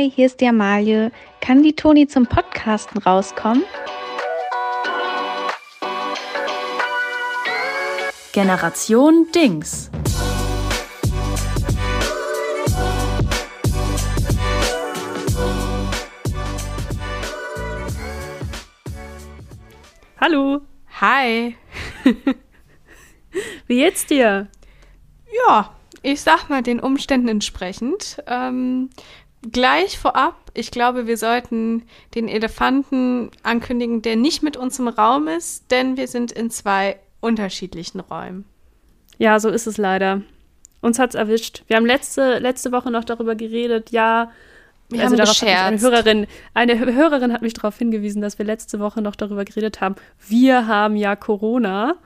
Hi, hier ist die Amalie. Kann die Toni zum Podcasten rauskommen? Generation Dings. Hallo. Hi. Wie geht's dir? Ja, ich sag mal den Umständen entsprechend. Ähm, gleich vorab, ich glaube, wir sollten den Elefanten ankündigen, der nicht mit uns im Raum ist, denn wir sind in zwei unterschiedlichen Räumen. Ja, so ist es leider. Uns hat's erwischt. Wir haben letzte, letzte Woche noch darüber geredet, ja. Wir also haben darauf eine. Hörerin, eine Hörerin hat mich darauf hingewiesen, dass wir letzte Woche noch darüber geredet haben. Wir haben ja Corona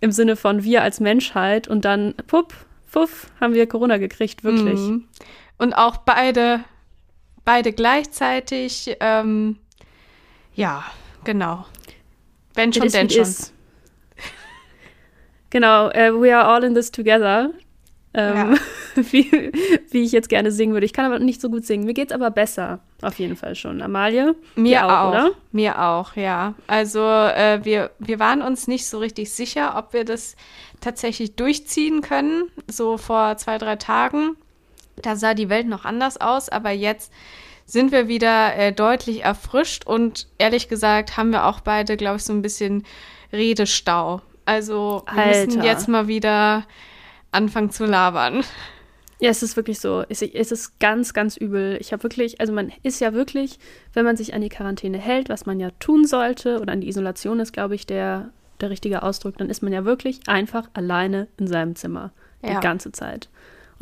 im Sinne von wir als Menschheit und dann pupp, puff, haben wir Corona gekriegt, wirklich. Mhm. Und auch beide, beide gleichzeitig. Ähm, ja, genau. Wenn schon, denn schon. is. Genau, äh, we are all in this together. Ähm, wie, wie ich jetzt gerne singen würde. Ich kann aber nicht so gut singen. Mir geht's aber besser, auf jeden Fall schon. Amalie? Mir Dir auch, oder? Mir auch, ja. Also äh, wir, wir waren uns nicht so richtig sicher, ob wir das tatsächlich durchziehen können. So vor zwei, drei Tagen. Da sah die Welt noch anders aus, aber jetzt sind wir wieder äh, deutlich erfrischt und ehrlich gesagt haben wir auch beide, glaube ich, so ein bisschen Redestau. Also wir müssen Alter. jetzt mal wieder anfangen zu labern. Ja, es ist wirklich so. Es, es ist ganz, ganz übel. Ich habe wirklich, also man ist ja wirklich, wenn man sich an die Quarantäne hält, was man ja tun sollte, oder an die Isolation ist, glaube ich, der, der richtige Ausdruck, dann ist man ja wirklich einfach alleine in seinem Zimmer Ja. die ganze Zeit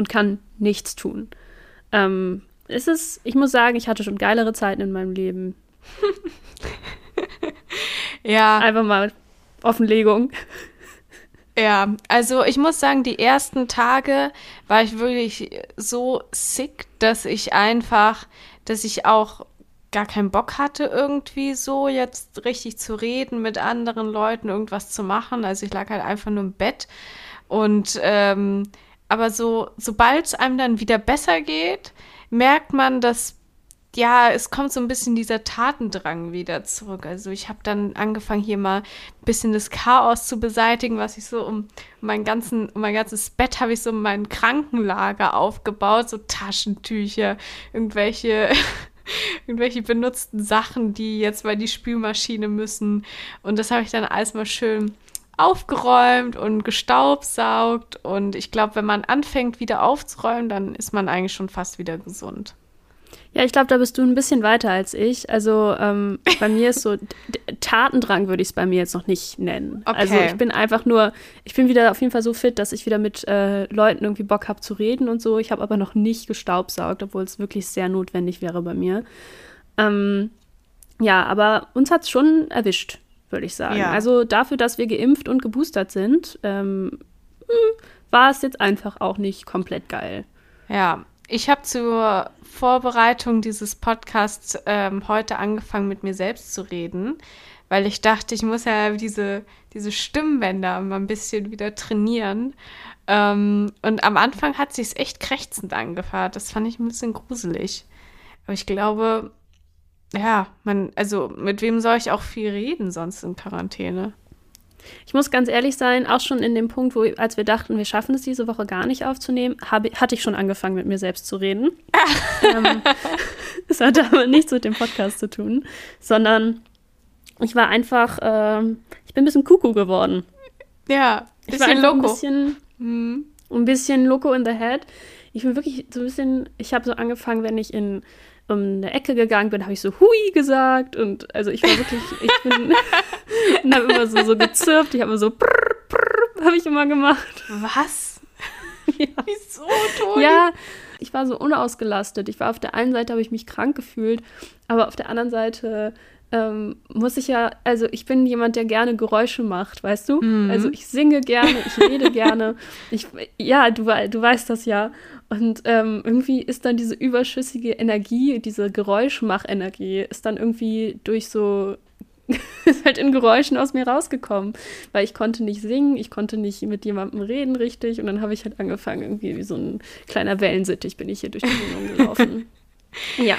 und kann nichts tun. Ähm, es ist, ich muss sagen, ich hatte schon geilere Zeiten in meinem Leben. Ja. Einfach mal Offenlegung. Ja, also ich muss sagen, die ersten Tage war ich wirklich so sick, dass ich einfach, dass ich auch gar keinen Bock hatte, irgendwie so jetzt richtig zu reden, mit anderen Leuten irgendwas zu machen. Also ich lag halt einfach nur im Bett. Und ähm, aber so, sobald es einem dann wieder besser geht, merkt man, dass ja, es kommt so ein bisschen dieser Tatendrang wieder zurück. Also ich habe dann angefangen, hier mal ein bisschen das Chaos zu beseitigen, was ich so um mein, ganzen, um mein ganzes Bett habe ich so mein Krankenlager aufgebaut, so Taschentücher, irgendwelche, irgendwelche benutzten Sachen, die jetzt bei die Spülmaschine müssen. Und das habe ich dann alles mal schön aufgeräumt und gestaubsaugt. Und ich glaube, wenn man anfängt, wieder aufzuräumen, dann ist man eigentlich schon fast wieder gesund. Ja, ich glaube, da bist du ein bisschen weiter als ich. Also ähm, bei mir ist so, Tatendrang würde ich es bei mir jetzt noch nicht nennen. Okay. Also ich bin einfach nur, ich bin wieder auf jeden Fall so fit, dass ich wieder mit äh, Leuten irgendwie Bock habe zu reden und so. Ich habe aber noch nicht gestaubsaugt, obwohl es wirklich sehr notwendig wäre bei mir. Ähm, ja, aber uns hat es schon erwischt, würde ich sagen. Ja. Also dafür, dass wir geimpft und geboostert sind, ähm, hm, war es jetzt einfach auch nicht komplett geil. Ja, ich habe zur Vorbereitung dieses Podcasts ähm, heute angefangen, mit mir selbst zu reden, weil ich dachte, ich muss ja diese, diese Stimmbänder mal ein bisschen wieder trainieren. Ähm, und am Anfang hat sich echt krächzend angehört. Das fand ich ein bisschen gruselig. Aber ich glaube, ja, man, also mit wem soll ich auch viel reden sonst in Quarantäne? Ich muss ganz ehrlich sein, auch schon in dem Punkt, wo, als wir dachten, wir schaffen es diese Woche gar nicht aufzunehmen, habe, hatte ich schon angefangen, mit mir selbst zu reden. ähm, das hatte aber nichts mit dem Podcast zu tun, sondern ich war einfach, ähm, ich bin ein bisschen Kuckuck geworden. Ja, Ich war bisschen einfach ein loco. bisschen, Hm. ein bisschen loco in the head. Ich bin wirklich so ein bisschen, ich habe so angefangen, wenn ich in um eine Ecke gegangen bin, habe ich so Hui gesagt und also ich war wirklich, ich bin und habe immer so, so gezirpt, ich habe immer so prr, prr, habe ich immer gemacht. Was? Ja. Wieso, Toni? Ja, ich war so unausgelastet. Ich war auf der einen Seite habe ich mich krank gefühlt, aber auf der anderen Seite ähm, muss ich ja, also ich bin jemand, der gerne Geräusche macht, weißt du? Mhm. Also ich singe gerne, ich rede gerne. Ich, ja, du, du weißt das ja. Und ähm, irgendwie ist dann diese überschüssige Energie, diese Geräuschmachenergie, ist dann irgendwie durch so ist halt in Geräuschen aus mir rausgekommen, weil ich konnte nicht singen, ich konnte nicht mit jemandem reden richtig und dann habe ich halt angefangen, irgendwie wie so ein kleiner Wellensittich bin ich hier durch die Wohnung gelaufen. Ja.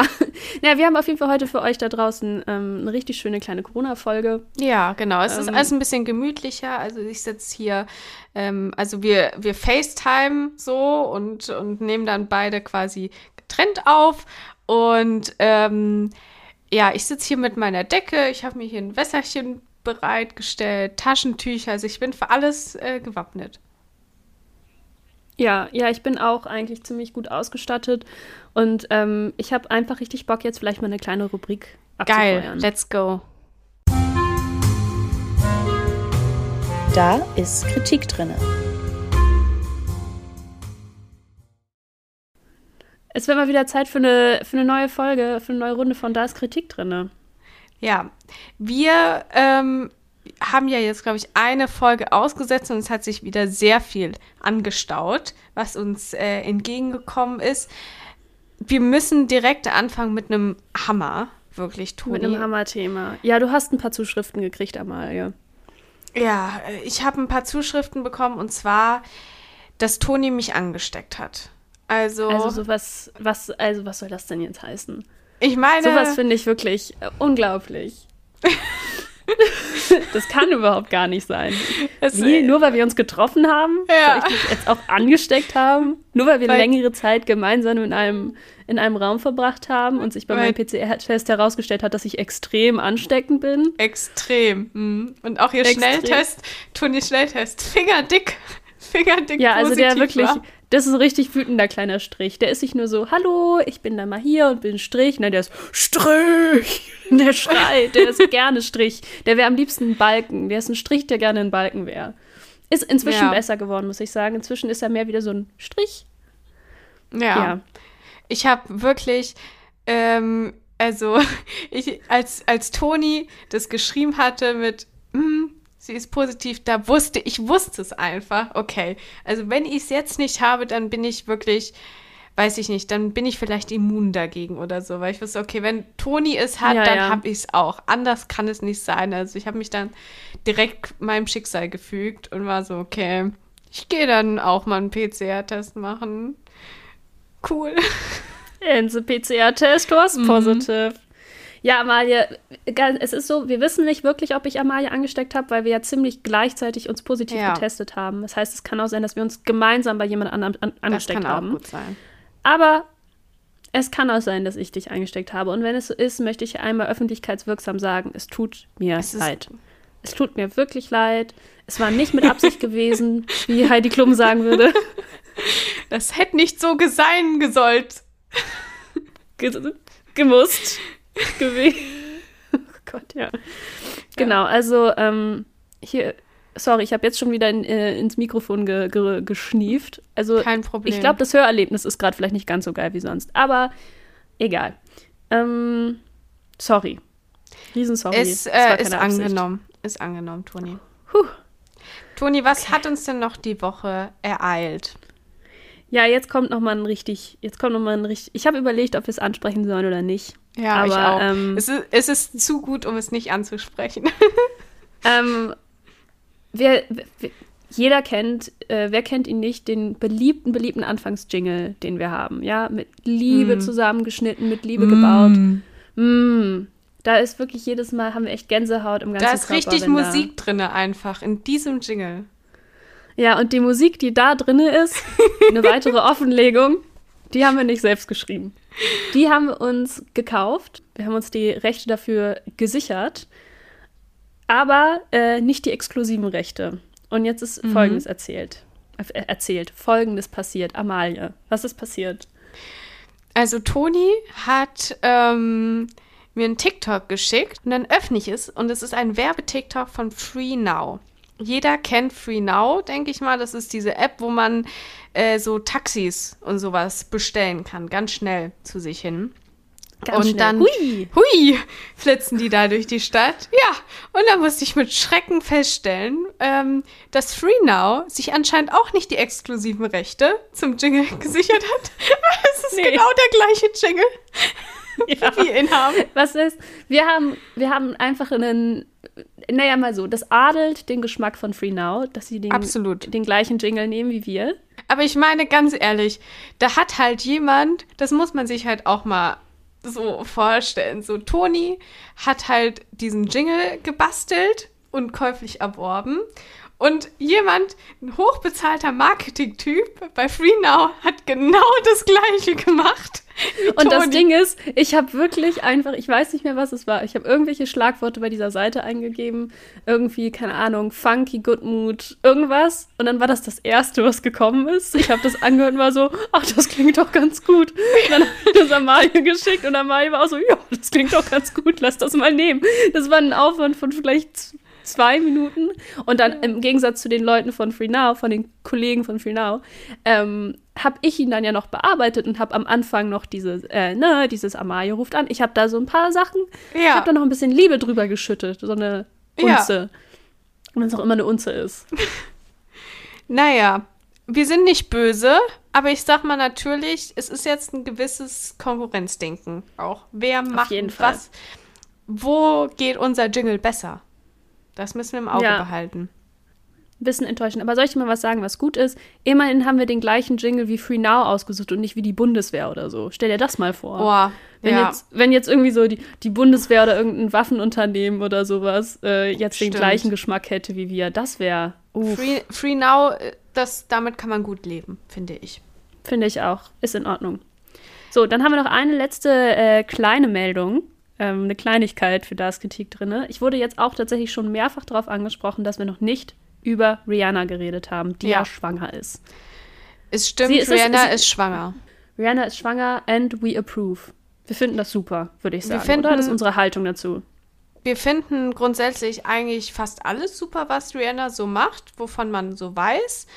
ja, wir haben auf jeden Fall heute für euch da draußen ähm, eine richtig schöne kleine Corona-Folge. Ja, genau. Es ist Ähm. alles ein bisschen gemütlicher. Also ich sitze hier, ähm, also wir, wir FaceTime so und, und nehmen dann beide quasi getrennt auf. Und ähm, ja, ich sitze hier mit meiner Decke. Ich habe mir hier ein Wässerchen bereitgestellt, Taschentücher. Also ich bin für alles äh, gewappnet. Ja, ja, ich bin auch eigentlich ziemlich gut ausgestattet und ähm, ich habe einfach richtig Bock, jetzt vielleicht mal eine kleine Rubrik Geil, abzufeuern. let's go. Da ist Kritik drinne. Es wird mal wieder Zeit für eine, für eine neue Folge, für eine neue Runde von Da ist Kritik drinne. Ja, wir ähm, haben ja jetzt, glaube ich, eine Folge ausgesetzt und es hat sich wieder sehr viel angestaut, was uns äh, entgegengekommen ist. Wir müssen direkt anfangen mit einem Hammer, wirklich, Toni. Mit einem Hammerthema. Ja, du hast ein paar Zuschriften gekriegt, Amalie. Ja, äh, ich habe ein paar Zuschriften bekommen und zwar, dass Toni mich angesteckt hat. Also, Also sowas, was, also was soll das denn jetzt heißen? ich meine, Sowas finde ich wirklich äh, unglaublich. das kann überhaupt gar nicht sein. Wie? Nur weil wir uns getroffen haben? Ja. Soll ich dich jetzt auch angesteckt haben? Nur weil wir Weil- längere Zeit gemeinsam in einem, in einem Raum verbracht haben und sich bei meinem PCR-Test herausgestellt hat, dass ich extrem ansteckend bin? Extrem. mhm. Und auch ihr Extrem. Schnelltest, Toni Schnelltest, fingerdick, fingerdick Ja, also der wirklich, war. Das ist ein richtig wütender kleiner Strich. Der ist nicht nur so, hallo, ich bin da mal hier und bin Strich. Nein, der ist Strich. Der schreit, der ist gerne Strich. Der wäre am liebsten ein Balken. Der ist ein Strich, der gerne ein Balken wäre. Ist inzwischen Ja. besser geworden, muss ich sagen. Inzwischen ist er mehr wieder so ein Strich. Ja. Ja. Ich habe wirklich, ähm, also ich, als, als Toni das geschrieben hatte mit, "Hm, sie ist positiv, da wusste ich, wusste es einfach. Okay, also wenn ich es jetzt nicht habe, dann bin ich wirklich, weiß ich nicht, dann bin ich vielleicht immun dagegen oder so, weil ich wusste, okay, wenn Toni es hat, Ja, dann ja. habe ich es auch. Anders kann es nicht sein. Also ich habe mich dann direkt meinem Schicksal gefügt und war so, okay, ich gehe dann auch mal einen PCR-Test machen. Cool. And the PCR-Test was Mhm. positive. Ja, Amalie, es ist so, wir wissen nicht wirklich, ob ich Amalie angesteckt habe, weil wir ja ziemlich gleichzeitig uns positiv Ja. getestet haben. Das heißt, es kann auch sein, dass wir uns gemeinsam bei jemand anderem an, Das angesteckt kann auch haben. gut sein. Aber es kann auch sein, dass ich dich angesteckt habe. Und wenn es so ist, möchte ich einmal öffentlichkeitswirksam sagen, es tut mir Es leid. Es tut mir wirklich leid. Es war nicht mit Absicht gewesen, wie Heidi Klum sagen würde. Das hätte nicht so sein gesollt. Ge gemusst gewesen. Oh Gott, ja. Genau, also ähm, hier, sorry, ich habe jetzt schon wieder in, äh, ins Mikrofon ge ge geschnieft. Also Kein Problem. ich glaube, das Hörerlebnis ist gerade vielleicht nicht ganz so geil wie sonst, aber egal. Ähm, sorry. Riesensorry. äh, ist keine Absicht. angenommen. Ist angenommen, Toni. Puh. Toni, was hat uns denn noch die Woche ereilt? Ja, jetzt kommt noch mal ein richtig, jetzt kommt noch mal ein richtig, ich habe überlegt, ob wir es ansprechen sollen oder nicht. Ja, ich Aber, auch. ähm, es, ist, es ist zu gut, um es nicht anzusprechen. Ähm, wer, wer, jeder kennt, äh, wer kennt ihn nicht, den beliebten, beliebten Anfangsjingle, den wir haben, ja, mit Liebe Mm. zusammengeschnitten, mit Liebe gebaut. Mm. Da ist wirklich jedes Mal, haben wir echt Gänsehaut im ganzen Da ist Körper, richtig Musik drinne einfach in diesem Jingle. Ja, und die Musik, die da drinne ist, eine weitere Offenlegung, die haben wir nicht selbst geschrieben. Die haben wir uns gekauft. Wir haben uns die Rechte dafür gesichert, aber äh, nicht die exklusiven Rechte. Und jetzt ist Mhm. Folgendes erzählt. Äh, erzählt. Folgendes passiert. Amalie, was ist passiert? Also Toni hat ähm, mir einen TikTok geschickt und dann öffne ich es und es ist ein Werbetiktok von Free Now. Jeder kennt Free Now, denke ich mal. Das ist diese App, wo man äh, so Taxis und sowas bestellen kann, ganz schnell zu sich hin. Ganz und schnell. dann, Hui. hui, flitzen die da durch die Stadt. Ja, und dann musste ich mit Schrecken feststellen, ähm, dass Free Now sich anscheinend auch nicht die exklusiven Rechte zum Jingle gesichert hat. es ist Nee. genau der gleiche Jingle, Ja. wie wir ihn haben. Was ist? Wir haben, wir haben einfach einen, naja, mal so, das adelt den Geschmack von Free Now, dass sie den, Absolut. den gleichen Jingle nehmen wie wir. Aber ich meine ganz ehrlich, da hat halt jemand, das muss man sich halt auch mal so vorstellen. So, Toni hat halt diesen Jingle gebastelt und käuflich erworben. Und jemand, ein hochbezahlter Marketing-Typ bei FreeNow, hat genau das gleiche gemacht. Und das. Ding ist, ich habe wirklich einfach, ich weiß nicht mehr, was es war. Ich habe irgendwelche Schlagworte bei dieser Seite eingegeben. Irgendwie, keine Ahnung, funky, good mood, irgendwas. Und dann war das das Erste, was gekommen ist. Ich habe das angehört und war so, ach, das klingt doch ganz gut. Und dann habe ich das Amalie geschickt und Amalie war auch so, ja, das klingt doch ganz gut, lass das mal nehmen. Das war ein Aufwand von vielleicht zwei Minuten. Und dann im Gegensatz zu den Leuten von FreeNow, von den Kollegen von FreeNow, ähm, habe ich ihn dann ja noch bearbeitet und habe am Anfang noch diese, äh, ne, dieses Amalie ruft an. Ich habe da so ein paar Sachen, ich Ja. habe da noch ein bisschen Liebe drüber geschüttet, so eine Ja. Unze. Wenn es auch immer eine Unze ist. Naja, wir sind nicht böse, aber ich sag mal natürlich, es ist jetzt ein gewisses Konkurrenzdenken auch. Wer macht was? Wo geht unser Jingle besser? Das müssen wir im Auge Ja. behalten. Ein bisschen enttäuschend. Aber soll ich dir mal was sagen, was gut ist? Immerhin haben wir den gleichen Jingle wie Free Now ausgesucht und nicht wie die Bundeswehr oder so. Stell dir das mal vor. Boah, Wenn, ja. jetzt, wenn jetzt irgendwie so die, die Bundeswehr oder irgendein Waffenunternehmen oder sowas äh, jetzt den Stimmt. gleichen Geschmack hätte wie wir, das wäre, Free, Free Now, äh, das, damit kann man gut leben, finde ich. finde ich auch, ist in Ordnung. So, dann haben wir noch eine letzte äh, kleine Meldung, ähm, eine Kleinigkeit für das Kritik drinne. Ich wurde jetzt auch tatsächlich schon mehrfach darauf angesprochen, dass wir noch nicht über Rihanna geredet haben, die ja, Ja. schwanger ist. Es stimmt, ist- Rihanna es- ist schwanger. Rihanna ist schwanger and we approve. Wir finden das super, würde ich Wir sagen. finden- oder? Das ist unsere Haltung dazu. Wir finden grundsätzlich eigentlich fast alles super, was Rihanna so macht, wovon man so weiß.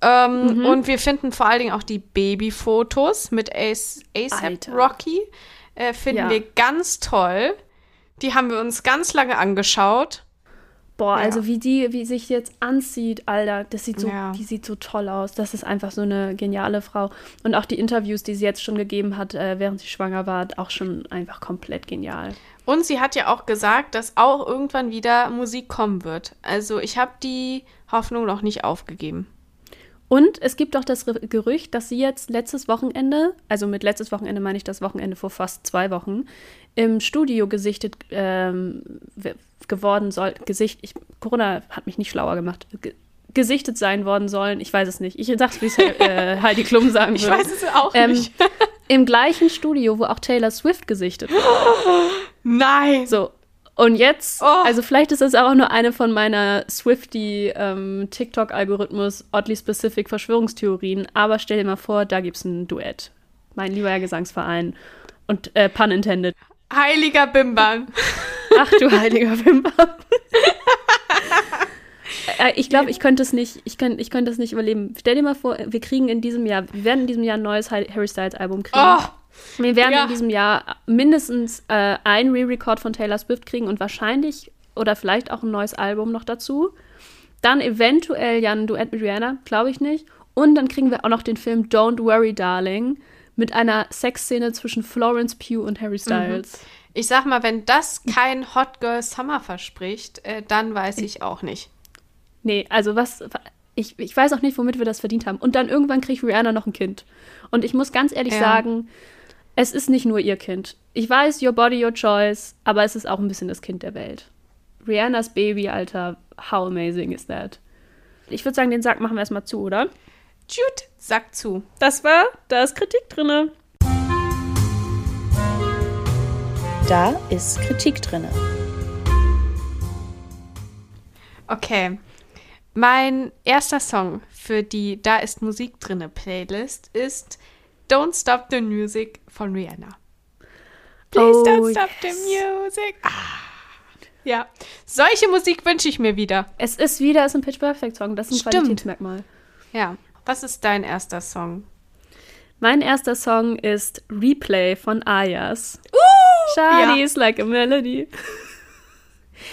Ähm, Mhm. Und wir finden vor allen Dingen auch die Babyfotos mit Ace- ASAP. Rocky. Äh, finden Ja. wir ganz toll. Die haben wir uns ganz lange angeschaut. Boah, Ja. also wie die, wie sich jetzt anzieht, Alter, das sieht so, Ja. die sieht so toll aus. Das ist einfach so eine geniale Frau. Und auch die Interviews, die sie jetzt schon gegeben hat, äh, während sie schwanger war, auch schon einfach komplett genial. Und sie hat ja auch gesagt, dass auch irgendwann wieder Musik kommen wird. Also ich habe die Hoffnung noch nicht aufgegeben. Und es gibt auch das Gerücht, dass sie jetzt letztes Wochenende, also mit letztes Wochenende meine ich das Wochenende vor fast zwei Wochen, im Studio gesichtet ähm, geworden soll. Gesicht, ich, Corona hat mich nicht schlauer gemacht. Ge gesichtet sein worden sollen. Ich weiß es nicht. Ich sag's, wie es äh, Heidi Klum sagen Ich würde. weiß es auch Ähm, nicht. Im gleichen Studio, wo auch Taylor Swift gesichtet wird. Nein. So. Und jetzt, Oh. also vielleicht ist das auch nur eine von meiner Swifty ähm, TikTok-Algorithmus oddly specific Verschwörungstheorien, aber stell dir mal vor, da gibt's ein Duett. Mein lieber Gesangsverein. Und äh, pun intended. Heiliger Bimbam. Ach du heiliger Wimper. Äh, Ich glaube, ich könnte es nicht, ich könnte, ich könnte es nicht überleben. Stell dir mal vor, wir kriegen in diesem Jahr, wir werden in diesem Jahr ein neues Harry Styles Album kriegen. Oh, Wir werden Ja. in diesem Jahr mindestens äh, ein Re-Record von Taylor Swift kriegen und wahrscheinlich oder vielleicht auch ein neues Album noch dazu. Dann eventuell ja ein Duett mit Rihanna, glaube ich nicht. Und dann kriegen wir auch noch den Film Don't Worry Darling mit einer Sexszene zwischen Florence Pugh und Harry Styles. ich sag mal, wenn das kein Hot Girl Summer verspricht, äh, dann weiß ich auch nicht. Nee, also was. Ich, ich weiß auch nicht, womit wir das verdient haben. Und dann irgendwann kriegt Rihanna noch ein Kind. Und ich muss ganz ehrlich Ja. sagen, es ist nicht nur ihr Kind. Ich weiß, your body, your choice, aber es ist auch ein bisschen das Kind der Welt. Rihannas Baby, Alter, how amazing is that? Ich würde sagen, den Sack machen wir erstmal zu, oder? Jude, sag zu. Das war, da ist Kritik drinne. Da ist Kritik drinne. Okay. Mein erster Song für die Da ist Musik drinne Playlist ist Don't Stop the Music von Rihanna. Please Oh, don't stop yes. the music. Ah. Ja, solche Musik wünsche ich mir wieder. Es ist wieder es ist ein Pitch Perfect Song, das ist ein Stimmt. Qualitätsmerkmal. Ja, was ist dein erster Song? Mein erster Song ist Replay von Ayas. Uh, Shawty ja. is like a melody.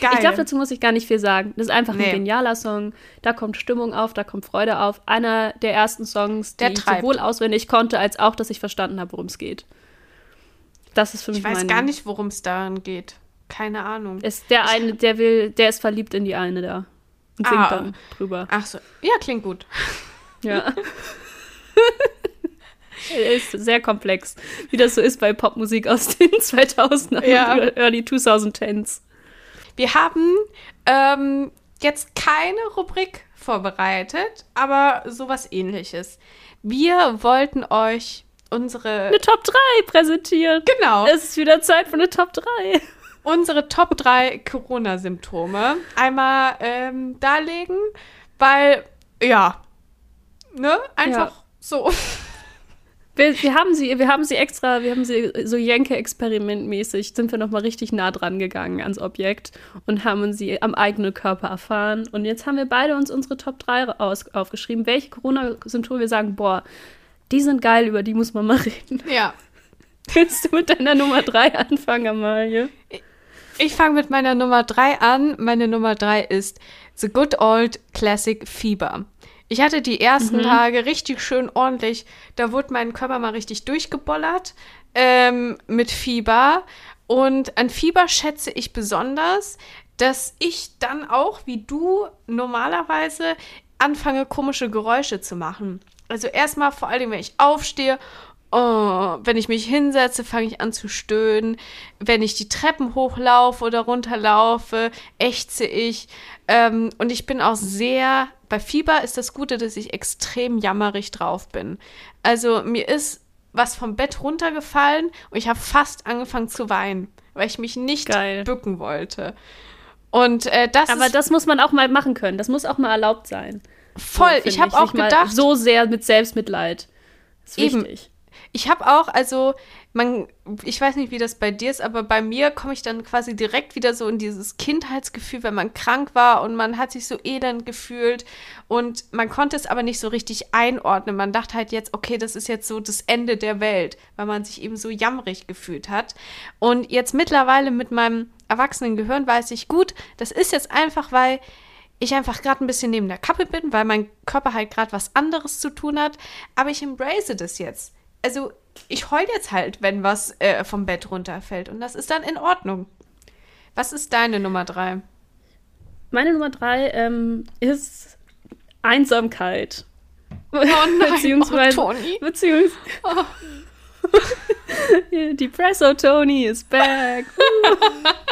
Geil. Ich glaube, dazu muss ich gar nicht viel sagen. Das ist einfach Nee. ein genialer Song. Da kommt Stimmung auf, da kommt Freude auf. Einer der ersten Songs, die Der ich sowohl auswendig konnte, als auch, dass ich verstanden habe, worum es geht. Das ist für mich ich weiß gar nicht, worum es darin geht. Keine Ahnung. Ist der eine, der will, der ist verliebt in die eine da. Und singt Ah. dann drüber. Ach so, ja, klingt gut. Ja. ist sehr komplex, wie das so ist bei Popmusik aus den 2000er Ja. Early 2010s. Wir haben ähm, jetzt keine Rubrik vorbereitet, aber sowas ähnliches. Wir wollten euch unsere Eine Top 3 präsentieren. genau Es ist wieder Zeit für eine Top 3. unsere Top 3 Corona-Symptome einmal ähm, darlegen, weil ja, ne, einfach Ja. so. Wir, wir, haben sie, wir haben sie extra, wir haben sie so Jenke-Experiment-mäßig, sind wir nochmal richtig nah dran gegangen ans Objekt und haben sie am eigenen Körper erfahren. Und jetzt haben wir beide uns unsere Top 3 aus, aufgeschrieben, welche Corona-Symptome wir sagen, boah, die sind geil, über die muss man mal reden. Ja, Willst du mit deiner Nummer 3 anfangen, Amalie? ich fange mit meiner Nummer 3 an. Meine Nummer 3 ist The Good Old Classic Fieber. Ich hatte die ersten Tage richtig schön ordentlich. Da wurde mein Körper mal richtig durchgebollert ähm, mit Fieber. Und an Fieber schätze ich besonders, dass ich dann auch, wie du normalerweise, anfange, komische Geräusche zu machen. Also erstmal vor allem, wenn ich aufstehe, oh, wenn ich mich hinsetze, fange ich an zu stöhnen. Wenn ich die Treppen hochlaufe oder runterlaufe, ächze ich. Ähm, und ich bin auch sehr, bei Fieber ist das Gute, dass ich extrem jammerig drauf bin. Also mir ist was vom Bett runtergefallen und ich habe fast angefangen zu weinen, weil ich mich nicht Geil. bücken wollte. Und äh, das Aber das muss man auch mal machen können. Das muss auch mal erlaubt sein. voll. So, ich habe auch gedacht, So sehr mit Selbstmitleid. Das ist Eben. wichtig. Ich habe auch, also man, ich weiß nicht, wie das bei dir ist, aber bei mir komme ich dann quasi direkt wieder so in dieses Kindheitsgefühl, wenn man krank war und man hat sich so elend gefühlt und man konnte es aber nicht so richtig einordnen. Man dachte halt jetzt, okay, das ist jetzt so das Ende der Welt, weil man sich eben so jammerig gefühlt hat. Und jetzt mittlerweile mit meinem erwachsenen Gehirn weiß ich, gut, das ist jetzt einfach, weil ich einfach gerade ein bisschen neben der Kappe bin, weil mein Körper halt gerade was anderes zu tun hat. Aber ich embrace das jetzt. Also ich heul jetzt halt, wenn was äh, vom Bett runterfällt. Und das ist dann in Ordnung. Was ist deine Nummer drei? Meine Nummer drei ähm, ist Einsamkeit. Oh nein, beziehungsweise, oh, Toni. beziehungsweise Depresso Tony is back.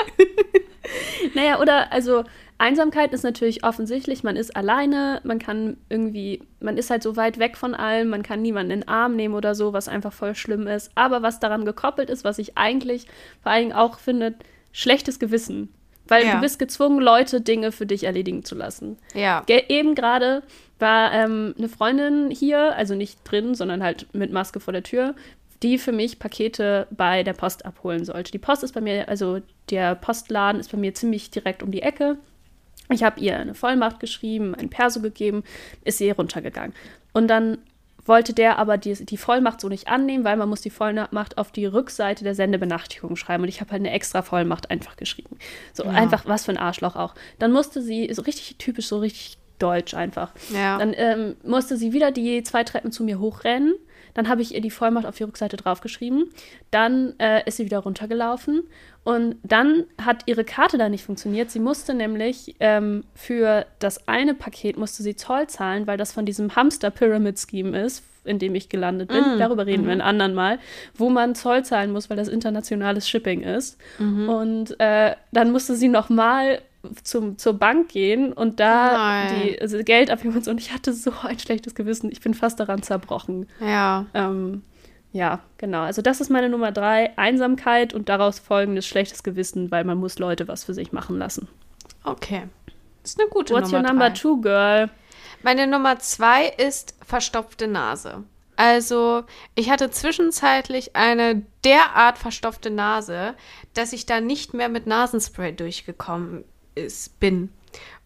naja, oder also Einsamkeit ist natürlich offensichtlich, man ist alleine, man kann irgendwie, man ist halt so weit weg von allem, man kann niemanden in den Arm nehmen oder so, was einfach voll schlimm ist. Aber was daran gekoppelt ist, was ich eigentlich vor allen Dingen auch finde, schlechtes Gewissen. Weil Ja. du bist gezwungen, Leute Dinge für dich erledigen zu lassen. Ja. Ge eben gerade war ähm, eine Freundin hier, also nicht drin, sondern halt mit Maske vor der Tür, die für mich Pakete bei der Post abholen sollte. Die Post ist bei mir, also der Postladen ist bei mir ziemlich direkt um die Ecke. Ich habe ihr eine Vollmacht geschrieben, ein Perso gegeben, ist sie runtergegangen. Und dann wollte der aber die, die Vollmacht so nicht annehmen, weil man muss die Vollmacht auf die Rückseite der Sendebenachrichtigung schreiben. Und ich habe halt eine extra Vollmacht einfach geschrieben. So einfach, was für ein Arschloch auch. Dann musste sie, so richtig typisch, so richtig deutsch einfach. Ja. Dann ähm, musste sie wieder die zwei Treppen zu mir hochrennen. Dann habe ich ihr die Vollmacht auf die Rückseite draufgeschrieben. Dann äh, ist sie wieder runtergelaufen. Und dann hat ihre Karte da nicht funktioniert. Sie musste nämlich ähm, für das eine Paket musste sie Zoll zahlen, weil das von diesem Hamster-Pyramid-Scheme ist, in dem ich gelandet bin. Darüber reden wir ein anderen Mal, wo man Zoll zahlen muss, weil das internationales Shipping ist. Und äh, dann musste sie noch mal zum, zur Bank gehen und da die also Geld abheben und so. Und ich hatte so ein schlechtes Gewissen. Ich bin fast daran zerbrochen. Ja. Ähm, ja, genau. Also das ist meine Nummer drei. Einsamkeit und daraus folgendes schlechtes Gewissen, weil man muss Leute was für sich machen lassen. Okay. Das ist eine gute What's Nummer your number drei. two, girl? Meine Nummer zwei ist verstopfte Nase. Also, ich hatte zwischenzeitlich eine derart verstopfte Nase, dass ich da nicht mehr mit Nasenspray durchgekommen ist, bin.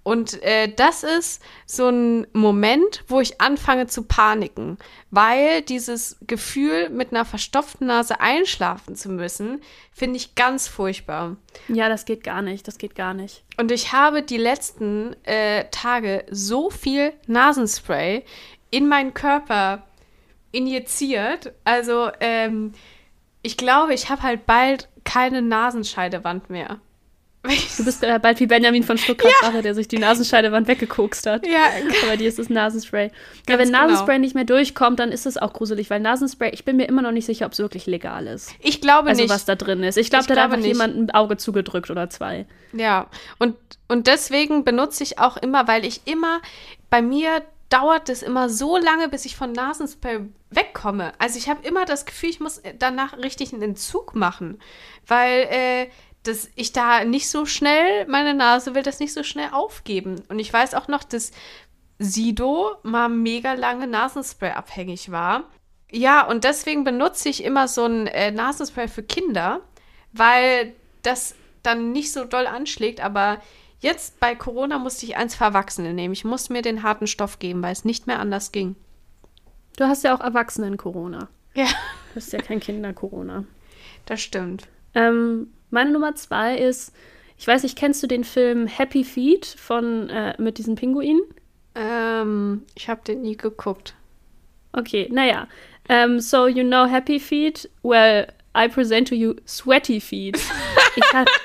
Und äh, das ist so ein Moment, wo ich anfange zu paniken, weil dieses Gefühl, mit einer verstopften Nase einschlafen zu müssen, finde ich ganz furchtbar. Ja, das geht gar nicht. Das geht gar nicht. Und ich habe die letzten äh, Tage so viel Nasenspray in meinen Körper injiziert. Also, ähm, ich glaube, ich habe halt bald keine Nasenscheidewand mehr. Du bist äh, bald wie Benjamin von Stuttgart-Barre, der sich die Nasenscheidewand weggekokst hat. Ja, Aber dir ist das Nasenspray. Ja, Ganz wenn genau. Nasenspray nicht mehr durchkommt, dann ist es auch gruselig, weil Nasenspray, ich bin mir immer noch nicht sicher, ob es wirklich legal ist. ich glaube Also nicht. was da drin ist. Ich glaube, Ich da hat glaube einfach nicht. jemand ein Auge zugedrückt oder zwei. Ja, und, und deswegen benutze ich auch immer, weil ich immer, bei mir dauert es immer so lange, bis ich von Nasenspray wegkomme. Also ich habe immer das Gefühl, ich muss danach richtig einen Entzug machen, weil äh, das, ich da nicht so schnell, meine Nase will das nicht so schnell aufgeben. Und ich weiß auch noch, dass Sido mal mega lange Nasenspray abhängig war. Ja, und deswegen benutze ich immer so ein äh, Nasenspray für Kinder, weil das dann nicht so doll anschlägt. Aber jetzt bei Corona musste ich eins für Erwachsene nehmen. Ich musste mir den harten Stoff geben, weil es nicht mehr anders ging. Du hast ja auch Erwachsenen-Corona. Ja, Du hast ja kein Kinder-Corona. das stimmt. Ähm, meine Nummer zwei ist, ich weiß nicht, kennst du den Film Happy Feet von äh, mit diesen Pinguinen? Ähm, ich habe den nie geguckt. Okay, naja. Um, so you know Happy Feet? Well, I present to you Sweaty Feet. Ich, hat,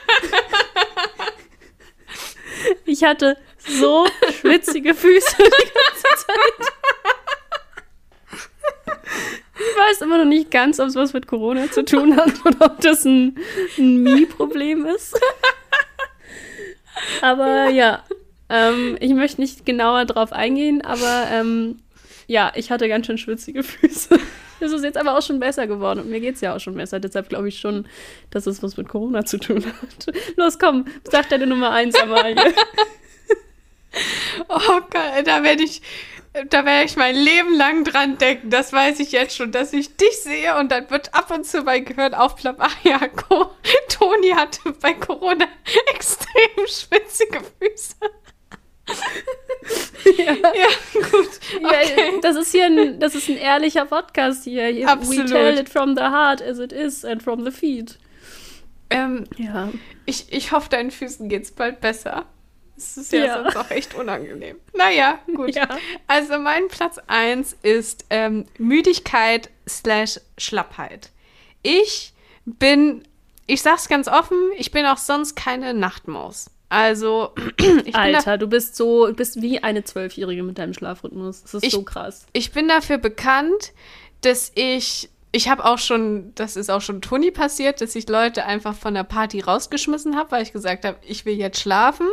ich hatte so schwitzige Füße die ganze Zeit. Ich weiß immer noch nicht ganz, ob es was mit Corona zu tun hat oder ob das ein, ein Mie-Problem ist. Aber ja, ähm, ich möchte nicht genauer drauf eingehen, aber ähm, ja, ich hatte ganz schön schwitzige Füße. Das ist jetzt aber auch schon besser geworden und mir geht es ja auch schon besser. Deshalb glaube ich schon, dass es was mit Corona zu tun hat. Los, komm, sag deine Nummer eins, Amalie. Oh Gott, da werde ich, da werde ich mein Leben lang dran denken. Das weiß ich jetzt schon, dass ich dich sehe und dann wird ab und zu mein Gehirn aufplappen. Ach ja, Co Toni hatte bei Corona extrem schwitzige Füße. ja. Ja, gut. Okay. Ja, das ist hier ein, das ist ein ehrlicher Podcast hier. We Absolut. tell it from the heart as it is and from the feet. Ähm, Ja. ich, ich hoffe, deinen Füßen geht's bald besser. Es ist ja, Ja. sonst auch echt unangenehm. Naja, gut. Ja. Also mein Platz 1 ist ähm, Müdigkeit slash Schlappheit. Ich bin, ich sag's ganz offen, ich bin auch sonst keine Nachtmaus. Also, ich bin, da, Alter, du bist so, du bist wie eine Zwölfjährige mit deinem Schlafrhythmus. Das ist Ich- so krass. ich bin dafür bekannt, dass ich, ich habe auch schon, das ist auch schon Toni passiert, dass ich Leute einfach von der Party rausgeschmissen habe, weil ich gesagt habe, ich will jetzt schlafen.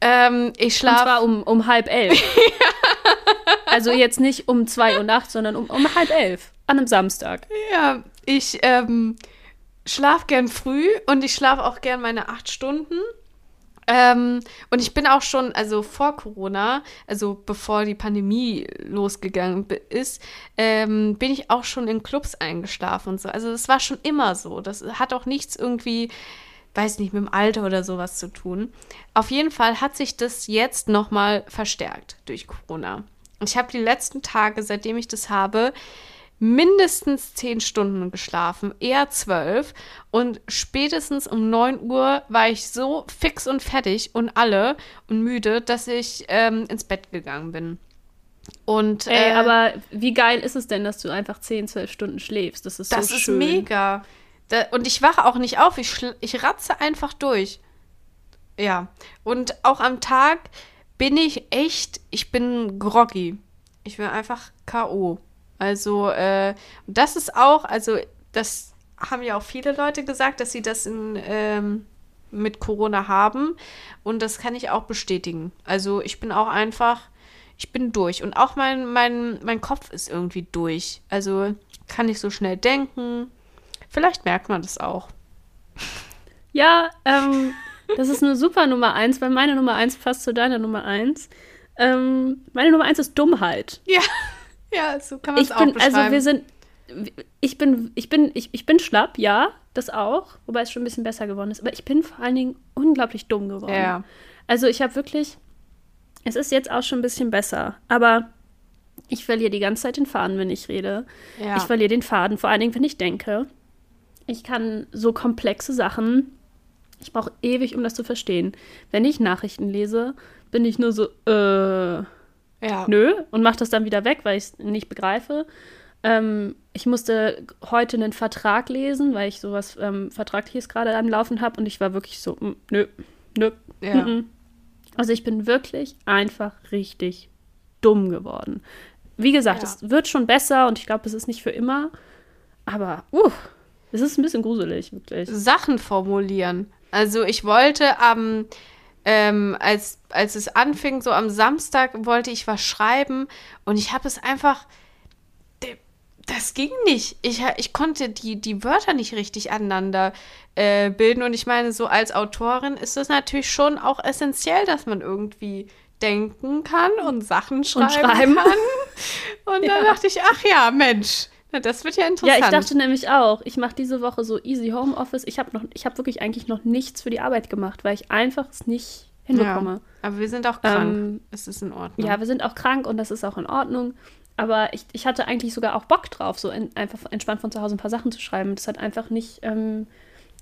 Ähm, ich Und schlafe zwar um, um halb elf. Also jetzt nicht um zwei Uhr nachts, sondern um, um halb elf. An einem Samstag. Ja, ich ähm, schlafe gern früh und ich schlafe auch gern meine acht Stunden. Ähm, und ich bin auch schon, also vor Corona, also bevor die Pandemie losgegangen ist, ähm, bin ich auch schon in Clubs eingeschlafen und so. Also das war schon immer so. Das hat auch nichts irgendwie, weiß nicht, mit dem Alter oder sowas zu tun. Auf jeden Fall hat sich das jetzt nochmal verstärkt durch Corona. Ich habe die letzten Tage, seitdem ich das habe, mindestens zehn Stunden geschlafen, eher zwölf. Und spätestens um 9 Uhr war ich so fix und fertig und alle und müde, dass ich ähm, ins Bett gegangen bin. Und Ey, äh, aber wie geil ist es denn, dass du einfach 10, 12 Stunden schläfst? Das ist das so ist schön. mega. Da, und ich wache auch nicht auf, ich, ich ratze einfach durch. Ja. Und auch am Tag bin ich echt, ich bin groggy. Ich bin einfach K.O. Also, äh, das ist auch, also, das haben ja auch viele Leute gesagt, dass sie das in, ähm, mit Corona haben. Und das kann ich auch bestätigen. Also, ich bin auch einfach, ich bin durch. Und auch mein, mein, mein Kopf ist irgendwie durch. Also, kann nicht so schnell denken. Vielleicht merkt man das auch. Ja, ähm, das ist eine super Nummer eins, weil meine Nummer eins passt zu deiner Nummer eins. Ähm, meine Nummer eins ist Dummheit. Ja, ja, so kann man es Ich auch bin, beschreiben. also wir sind, ich bin, ich bin, ich, ich bin schlapp, ja, das auch, wobei es schon ein bisschen besser geworden ist. Aber ich bin vor allen Dingen unglaublich dumm geworden. Ja. Also ich habe wirklich, es ist jetzt auch schon ein bisschen besser, aber ich verliere die ganze Zeit den Faden, wenn ich rede. Ja. Ich verliere den Faden, vor allen Dingen, wenn ich denke. Ich kann so komplexe Sachen, ich brauche ewig, um das zu verstehen. Wenn ich Nachrichten lese, bin ich nur so, äh, ja. nö, und mache das dann wieder weg, weil ich es nicht begreife. Ähm, ich musste heute einen Vertrag lesen, weil ich sowas ähm, Vertragliches gerade am Laufen habe und ich war wirklich so, mm, nö, nö. Ja. mm, mm. Also ich bin wirklich einfach richtig dumm geworden. Wie gesagt, Ja. es wird schon besser und ich glaube, es ist nicht für immer. Aber, uh, es ist ein bisschen gruselig, wirklich. Sachen formulieren. Also ich wollte am, ähm, als, als es anfing, so am Samstag wollte ich was schreiben und ich habe es einfach, das ging nicht. Ich, ich konnte die, die Wörter nicht richtig aneinander äh, bilden und ich meine, so als Autorin ist es natürlich schon auch essentiell, dass man irgendwie denken kann und Sachen schreiben, schreiben. kann. Und dann Ja. dachte ich, ach ja, Mensch, na, das wird ja interessant. Ja, ich dachte nämlich auch, ich mache diese Woche so easy Homeoffice. Ich habe noch, ich habe wirklich eigentlich noch nichts für die Arbeit gemacht, weil ich einfach es nicht hinbekomme. Ja, aber wir sind auch krank. Ähm, es ist in Ordnung. Ja, wir sind auch krank und das ist auch in Ordnung. Aber ich, ich hatte eigentlich sogar auch Bock drauf, so in, einfach entspannt von zu Hause ein paar Sachen zu schreiben. Das hat einfach nicht, ähm,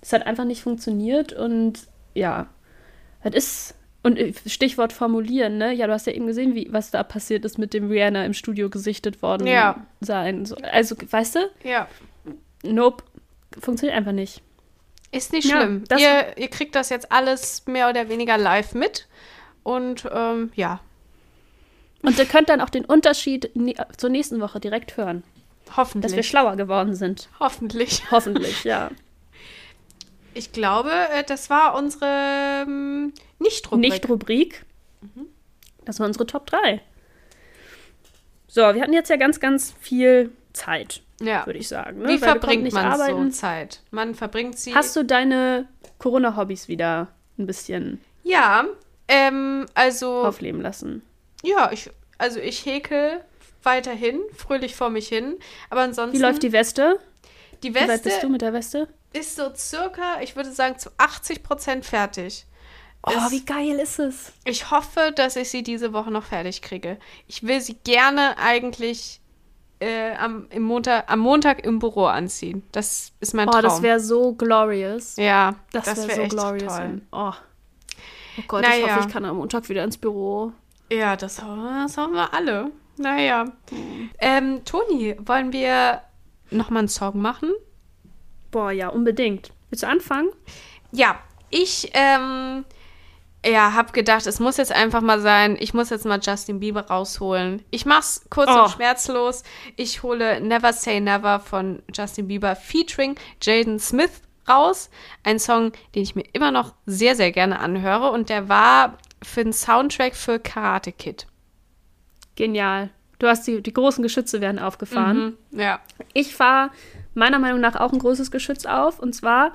das hat einfach nicht funktioniert und ja, das ist. Und äh, Stichwort formulieren, ne? Ja, du hast ja eben gesehen, wie, was da passiert ist mit dem Rihanna im Studio gesichtet worden Ja. sein. So, also, weißt du, ja. nope, funktioniert einfach nicht. Ist nicht Ja, schlimm. das- ihr, ihr kriegt das jetzt alles mehr oder weniger live mit. Und ähm, ja, Und ihr könnt dann auch den Unterschied zur nächsten Woche direkt hören, dass wir hoffentlich. schlauer geworden sind. Hoffentlich. Hoffentlich, ja. Ich glaube, äh, das war unsere ähm, Nicht-Rubrik. Nicht-Rubrik. Das war unsere Top 3. So, wir hatten jetzt ja ganz, ganz viel Zeit, ja. würde ich sagen. Ne? Wie Weil verbringt nicht man so arbeiten. Zeit? Man verbringt sie. Hast du deine Corona-Hobbys wieder ein bisschen Ja, ähm, also. aufleben lassen? Ja, ich, also ich häkel weiterhin, fröhlich vor mich hin. Aber ansonsten. Wie läuft die Weste? die Wie weit Weste? bist du mit der Weste? Ist so circa, ich würde sagen, zu 80 Prozent fertig. Oh, Es- wie geil ist es? Ich hoffe, dass ich sie diese Woche noch fertig kriege. Ich will sie gerne eigentlich äh, am, im Montag, am Montag im Büro anziehen. Das ist mein Oh, Traum. das wäre so glorious. ja, Das, das wäre wäre so echt glorious. toll. Oh. oh Gott, ich Naja. hoffe, ich kann am Montag wieder ins Büro. Ja, das, das haben wir alle. Naja. Hm. Ähm, Toni, wollen wir nochmal einen Song machen? Boah, ja, unbedingt. Willst du anfangen? Ja, ich ähm, ja, hab gedacht, es muss jetzt einfach mal sein, ich muss jetzt mal Justin Bieber rausholen. Ich mach's kurz Oh. und schmerzlos. Ich hole Never Say Never von Justin Bieber featuring Jaden Smith raus. Ein Song, den ich mir immer noch sehr, sehr gerne anhöre und der war für den Soundtrack für Karate Kid. Genial. Du hast die, die großen Geschütze werden aufgefahren. Mhm, ja. Ich fahre meiner Meinung nach auch ein großes Geschütz auf und zwar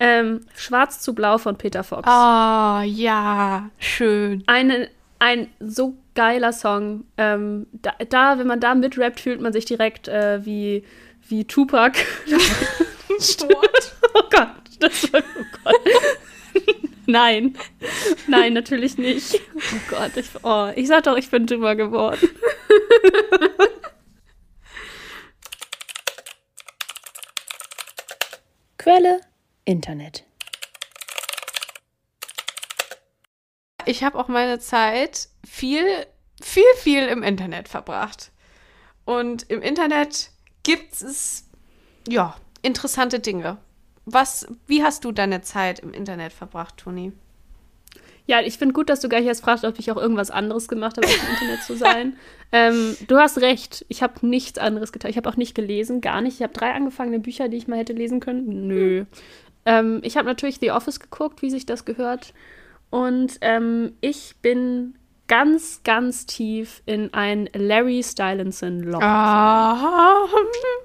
ähm, Schwarz zu Blau von Peter Fox. Oh, ja, schön. Eine, ein so geiler Song. Ähm, da, da, wenn man da mitrappt, fühlt man sich direkt äh, wie, wie Tupac. oh Gott, das war, oh Gott. Nein, nein, natürlich nicht. Oh Gott, ich, oh, ich sag doch, ich bin drüber geworden. Quelle Internet. Ich habe auch meine Zeit viel, viel, viel im Internet verbracht. Und im Internet gibt es, ja, interessante Dinge. Was, wie hast du deine Zeit im Internet verbracht, Toni? Ja, ich finde gut, dass du gleich erst fragst, ob ich auch irgendwas anderes gemacht habe, als im Internet zu sein. Ähm, du hast recht, ich habe nichts anderes getan. Ich habe auch nicht gelesen, gar nicht. Ich habe drei angefangene Bücher, die ich mal hätte lesen können. Nö. Ähm, ich habe natürlich The Office geguckt, wie sich das gehört. Und ähm, ich bin ganz, ganz tief in ein Larry Stylinson-Loch. Ah.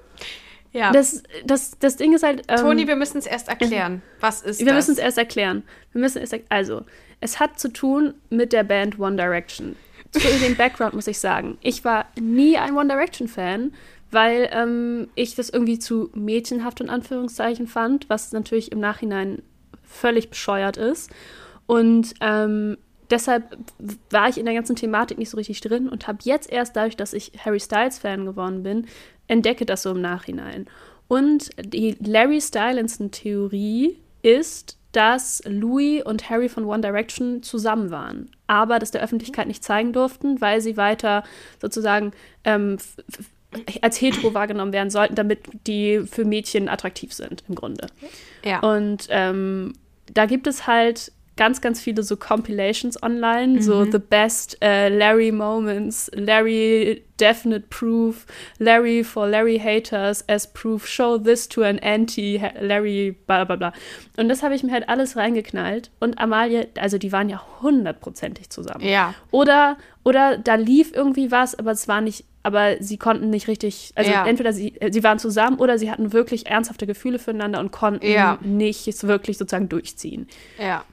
Ja. Das, das, das Ding ist halt. Ähm, Toni, wir müssen es erst erklären. Was ist Wir das? müssen es erst erklären. Wir müssen es also, es hat zu tun mit der Band One Direction. Zu dem Background muss ich sagen, ich war nie ein One Direction Fan, weil ähm, ich das irgendwie zu mädchenhaft in Anführungszeichen fand, was natürlich im Nachhinein völlig bescheuert ist. Und ähm, deshalb war ich in der ganzen Thematik nicht so richtig drin und habe jetzt erst dadurch, dass ich Harry Styles Fan geworden bin, entdecke das so im Nachhinein. Und die Larry Stylinson-Theorie ist, dass Louis und Harry von One Direction zusammen waren, aber das der Öffentlichkeit nicht zeigen durften, weil sie weiter sozusagen ähm, als hetero wahrgenommen werden sollten, damit die für Mädchen attraktiv sind, im Grunde. Ja. Und ähm, da gibt es halt ganz, ganz viele so Compilations online, so The Best äh, Larry Moments, Larry Definite Proof, Larry for Larry Haters as Proof, Show this to an Anti-Larry, bla bla bla. Und das habe ich mir halt alles reingeknallt. Und Amalie, also die waren ja hundertprozentig zusammen. Ja. Oder, oder da lief irgendwie was, aber es war nicht, aber sie konnten nicht richtig, also Ja. entweder sie, äh, sie waren zusammen oder sie hatten wirklich ernsthafte Gefühle füreinander und konnten Ja. nicht wirklich sozusagen durchziehen. Ja.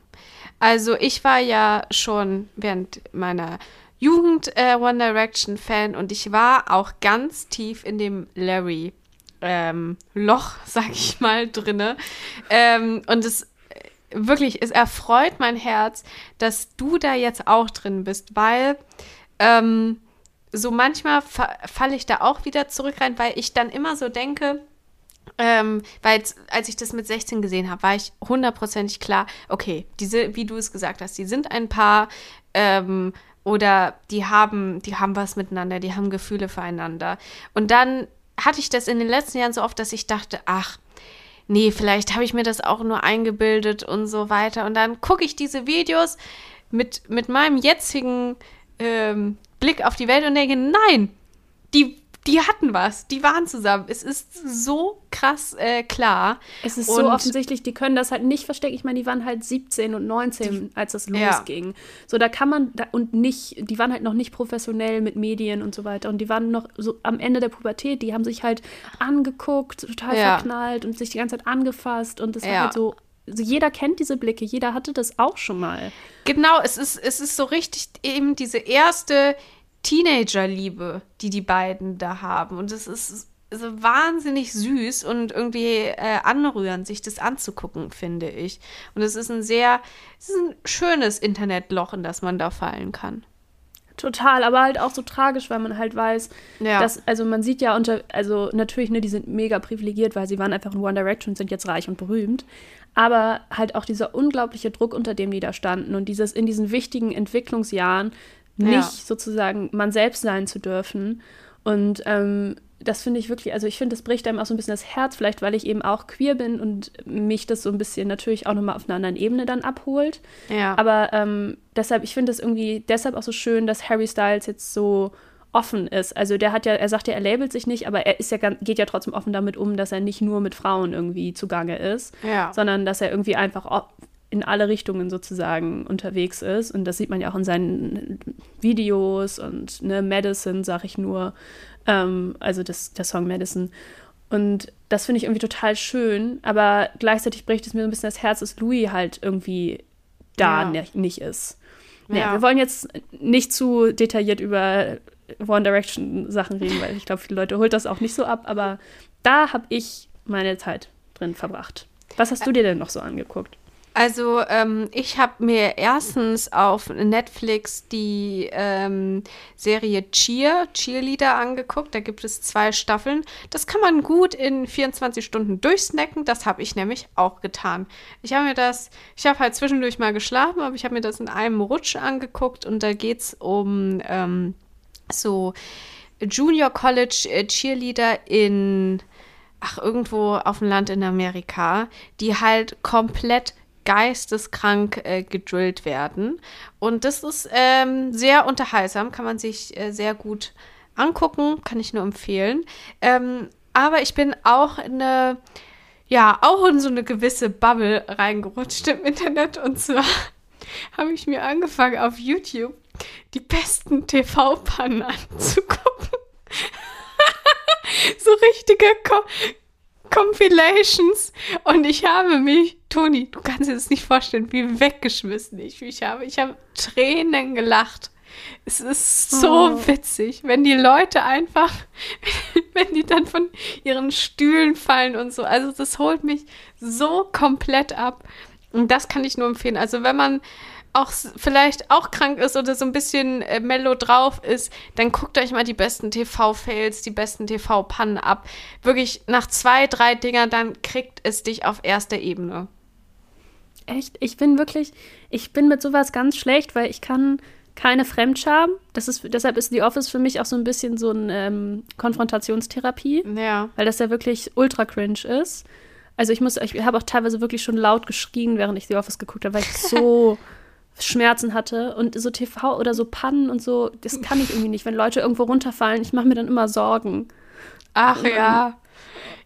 Also ich war ja schon während meiner Jugend äh, One Direction Fan und ich war auch ganz tief in dem Larry ähm, Loch, sag ich mal, drinne. Ähm, und es äh, wirklich, es erfreut mein Herz, dass du da jetzt auch drin bist, weil ähm, so manchmal fa falle ich da auch wieder zurück rein, weil ich dann immer so denke, ähm, weil als ich das mit 16 gesehen habe, war ich hundertprozentig klar, okay, diese, wie du es gesagt hast, die sind ein Paar ähm, oder die haben, die haben was miteinander, die haben Gefühle füreinander. Und dann hatte ich das in den letzten Jahren so oft, dass ich dachte, ach, nee, vielleicht habe ich mir das auch nur eingebildet und so weiter. Und dann gucke ich diese Videos mit, mit meinem jetzigen ähm, Blick auf die Welt und denke, nein, die, die hatten was, die waren zusammen. Es ist so krass äh, klar. Es ist Und- so offensichtlich, die können das halt nicht verstecken. Ich meine, die waren halt 17 und 19, als das Ja. losging. So, da kann man, da, und nicht, die waren halt noch nicht professionell mit Medien und so weiter. Und die waren noch so am Ende der Pubertät, die haben sich halt angeguckt, total Ja. verknallt und sich die ganze Zeit angefasst. Und das war Ja. halt so, also jeder kennt diese Blicke, jeder hatte das auch schon mal. Genau, es ist, es ist so richtig eben diese erste Teenagerliebe, die die beiden da haben. Und es ist so wahnsinnig süß und irgendwie äh, anrührend, sich das anzugucken, finde ich. Und es ist ein sehr, es ist ein schönes Internetloch, in das man da fallen kann. Total, aber halt auch so tragisch, weil man halt weiß, Ja. dass, also man sieht ja unter, also natürlich, ne, die sind mega privilegiert, weil sie waren einfach in One Direction und sind jetzt reich und berühmt. Aber halt auch dieser unglaubliche Druck, unter dem die da standen und dieses in diesen wichtigen Entwicklungsjahren nicht Ja. sozusagen man selbst sein zu dürfen. Und ähm, das finde ich wirklich, also ich finde, das bricht einem auch so ein bisschen das Herz, vielleicht weil ich eben auch queer bin und mich das so ein bisschen natürlich auch nochmal auf einer anderen Ebene dann abholt. ja. Aber ähm, deshalb, ich finde es irgendwie deshalb auch so schön, dass Harry Styles jetzt so offen ist. Also der hat ja, er sagt ja, er labelt sich nicht, aber er ist ja geht ja trotzdem offen damit um, dass er nicht nur mit Frauen irgendwie zugange ist, Ja. sondern dass er irgendwie einfach in alle Richtungen sozusagen unterwegs ist. Und das sieht man ja auch in seinen Videos und ne, Medicine, sag ich nur, ähm, also das, der Song Medicine. Und das finde ich irgendwie total schön, aber gleichzeitig bricht es mir so ein bisschen das Herz, dass Louis halt irgendwie da Ja. nicht, nicht ist. Naja, Ja. wir wollen jetzt nicht zu detailliert über One Direction Sachen reden, weil ich glaube, viele Leute holt das auch nicht so ab, aber da habe ich meine Zeit drin verbracht. Was hast du dir denn noch so angeguckt? Also ähm, ich habe mir erstens auf Netflix die ähm, Serie Cheer, Cheerleader angeguckt. Da gibt es zwei Staffeln. Das kann man gut in 24 Stunden durchsnacken. Das habe ich nämlich auch getan. Ich habe mir das, ich habe halt zwischendurch mal geschlafen, aber ich habe mir das in einem Rutsch angeguckt und da geht es um ähm, so Junior College äh, Cheerleader in ach, irgendwo auf dem Land in Amerika, die halt komplett geisteskrank äh, gedrillt werden. Und das ist ähm, sehr unterhaltsam, kann man sich äh, sehr gut angucken, kann ich nur empfehlen. Ähm, aber ich bin auch in eine, ja, auch in so eine gewisse Bubble reingerutscht im Internet. Und zwar habe ich mir angefangen auf YouTube die besten TV-Pannen anzugucken. so richtige Ko Compilations. Und ich habe mich, Toni, du kannst dir das nicht vorstellen, wie weggeschmissen ich mich habe. Ich habe Tränen gelacht. Es ist so Oh. witzig, wenn die Leute einfach, wenn die dann von ihren Stühlen fallen und so. Also das holt mich so komplett ab. Und das kann ich nur empfehlen. Also wenn man auch vielleicht auch krank ist oder so ein bisschen äh, mellow drauf ist, dann guckt euch mal die besten TV-Fails, die besten TV-Pannen ab. Wirklich nach zwei, drei Dingern, dann kriegt es dich auf erster Ebene. Echt? Ich bin wirklich, ich bin mit sowas ganz schlecht, weil ich kann keine Fremdscham. Das ist, deshalb ist The Office für mich auch so ein bisschen so eine ähm, Konfrontationstherapie, Ja. weil das ja wirklich ultra cringe ist. Also ich muss, ich habe auch teilweise wirklich schon laut geschrien, während ich The Office geguckt habe, weil ich so Schmerzen hatte und so TV oder so Pannen und so, das kann ich irgendwie nicht. Wenn Leute irgendwo runterfallen, ich mache mir dann immer Sorgen. Ach Und ja. Und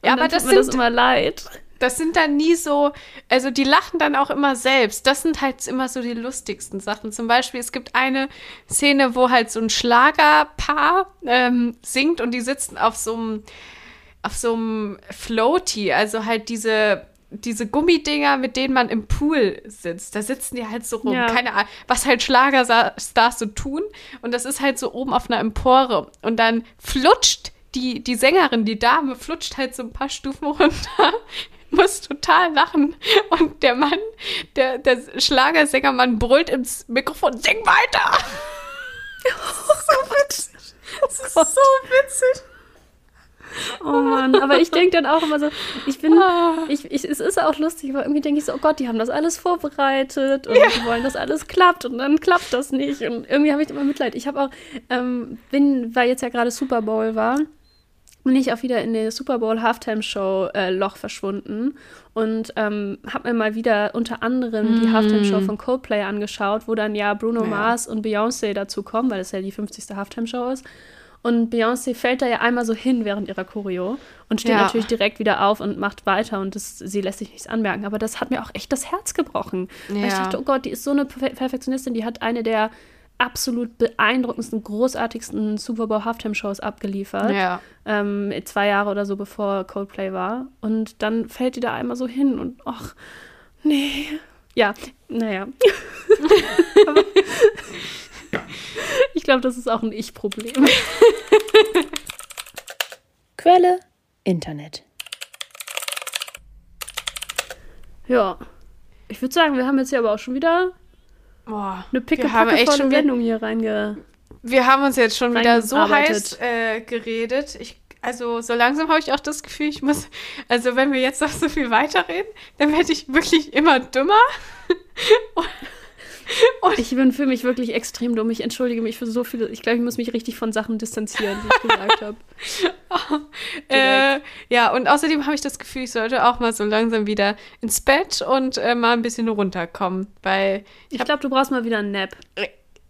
Ja, dann aber tut das mir sind, das immer leid. das sind dann nie so, also die lachen dann auch immer selbst. Das sind halt immer so die lustigsten Sachen. Zum Beispiel, es gibt eine Szene, wo halt so ein Schlagerpaar ähm, singt und die sitzen auf so einem auf so einem Floaty, also halt diese diese Gummidinger, mit denen man im Pool sitzt. Da sitzen die halt so rum. Ja. Keine Ahnung, was halt Schlagerstars so tun. Und das ist halt so oben auf einer Empore. Und dann flutscht die, die Sängerin, die Dame, flutscht halt so ein paar Stufen runter. Muss total lachen. Und der Mann, der, der Schlagersängermann brüllt ins Mikrofon, sing weiter! so witzig. Das ist so witzig. Oh Mann, aber ich denke dann auch immer so, ich bin, Ah. ich, ich, es ist auch lustig, aber irgendwie denke ich so, oh Gott, die haben das alles vorbereitet und die wollen, dass alles klappt und dann klappt das nicht und irgendwie habe ich immer Mitleid. Ich habe auch, ähm, bin, weil jetzt ja gerade Super Bowl war, bin ich auch wieder in der Super Bowl Halftime Show äh, Loch verschwunden und ähm, habe mir mal wieder unter anderem die Halftime Show von Coldplay angeschaut, wo dann ja Bruno Ja. Mars und Beyoncé dazu kommen, weil es ja die 50. Halftime Show ist. Und Beyoncé fällt da ja einmal so hin während ihrer Choreo und steht Ja. natürlich direkt wieder auf und macht weiter und das, sie lässt sich nichts anmerken. Aber das hat mir auch echt das Herz gebrochen. Weil ich Ja. dachte, oh Gott, die ist so eine Perfe- Perfektionistin, die hat eine der absolut beeindruckendsten, großartigsten Super Bowl Halftime Shows abgeliefert. Ja. Ähm, zwei Jahre oder so bevor Coldplay war. Und dann fällt die da einmal so hin und ach, nee. Ja, naja. Ich glaube, das ist auch ein Ich-Problem. Quelle Internet. Ja. Ich würde sagen, wir haben jetzt hier aber auch schon wieder Boah, eine wir haben echt schon wieder, Sendung hier reinge... wir haben uns jetzt schon wieder so heiß äh, geredet. Ich, also so langsam habe ich auch das Gefühl, ich muss, also wenn wir jetzt noch so viel weiterreden, dann werde ich wirklich immer dümmer. Ich fühle mich wirklich extrem dumm. Ich entschuldige mich für so viele. Ich glaube, ich muss mich richtig von Sachen distanzieren, die ich gesagt habe. Äh, ja, und außerdem habe ich das Gefühl, ich sollte auch mal so langsam wieder ins Bett und äh, mal ein bisschen runterkommen, weil Ich glaube, du brauchst mal wieder einen Nap.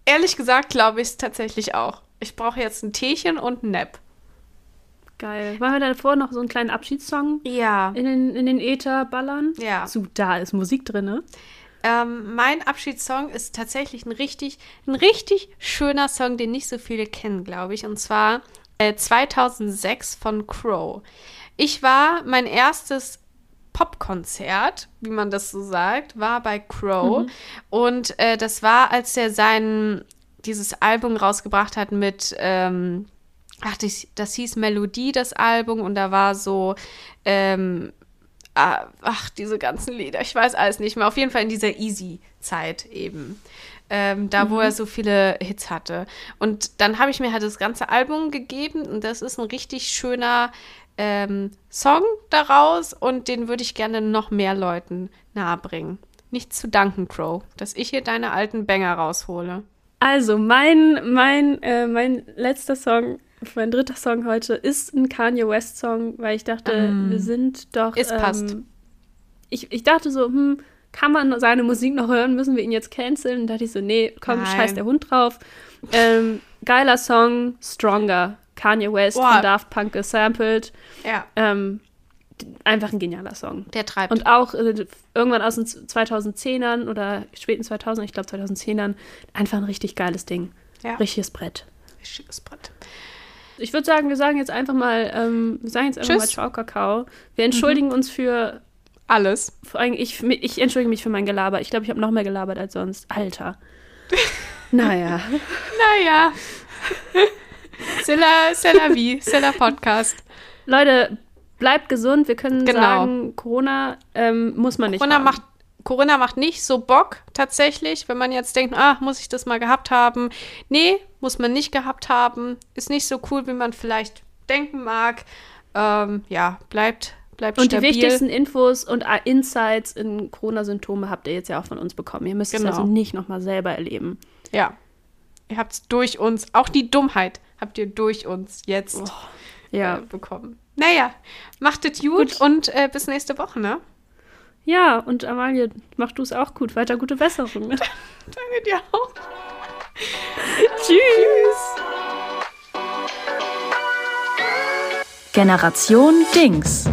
ehrlich gesagt glaube ich es tatsächlich auch. Ich brauche jetzt ein Teechen und einen Nap. Geil. Wollen wir davor noch so einen kleinen Abschiedssong Ja. in den, in den Äther ballern? Ja. So, da ist Musik drin, ne? Ähm, mein Abschiedssong ist tatsächlich ein richtig, ein richtig schöner Song, den nicht so viele kennen, glaube ich. Und zwar äh, 2006 von Crow. Ich war, mein erstes Popkonzert, wie man das so sagt, war bei Crow. Und äh, das war, als er sein, dieses Album rausgebracht hat mit, ähm, ach, das, das hieß Melodie, das Album. Und da war so, ähm, ach, diese ganzen Lieder, ich weiß alles nicht mehr. Auf jeden Fall in dieser Easy-Zeit eben. Ähm, da, wo er so viele Hits hatte. Und dann habe ich mir halt das ganze Album gegeben und das ist ein richtig schöner ähm, Song daraus und den würde ich gerne noch mehr Leuten nahebringen. Nicht zu danken, Crow, dass ich hier deine alten Banger raushole. Also, mein, mein, äh, mein letzter Song, mein dritter Song heute ist ein Kanye West Song, weil ich dachte, wir sind doch. Es passt. Ähm, ich, ich dachte so, hm, kann man seine Musik noch hören? Müssen wir ihn jetzt canceln? Und dachte ich so, nee, komm, Nein. scheiß der Hund drauf. Ähm, geiler Song, Stronger. Kanye West Boah. von Daft Punk gesampled. Ja, Ähm, einfach ein genialer Song. der treibt. Und auch äh, irgendwann aus den 2010ern oder späten 2000, ich glaube 2010ern, einfach ein richtig geiles Ding. ja, Richtiges Brett. richtiges Brett. Ich würde sagen, wir sagen jetzt einfach mal, ähm, wir sagen jetzt einfach Tschüss. mal Ciao Kakao. Wir entschuldigen uns für, Alles. ich, ich entschuldige mich für mein Gelaber. Ich glaube, ich habe noch mehr gelabert als sonst. Alter. naja. Naja. C'est la, c'est la vie, c'est la Podcast. Leute, bleibt gesund. Wir können Genau. sagen, Corona ähm, muss man nicht Corona haben. macht, Corona macht nicht so Bock, tatsächlich, wenn man jetzt denkt, ah, muss ich das mal gehabt haben? Nee, muss man nicht gehabt haben. Ist nicht so cool, wie man vielleicht denken mag. Ähm, ja, bleibt, bleibt Und die stabil. wichtigsten Infos und äh, Insights in Corona-Symptome habt ihr jetzt ja auch von uns bekommen. Ihr müsst Genau. es also nicht nochmal selber erleben. Ja. Ihr habt es durch uns, auch die Dummheit habt ihr durch uns jetzt Oh, Ja. äh, bekommen. Naja, macht es gut, Gut. und äh, bis nächste Woche, ne? Ja, und Amalie, mach du es auch gut. Weiter gute Besserung. Ne? Danke dir auch. Tschüss. Generation Dings.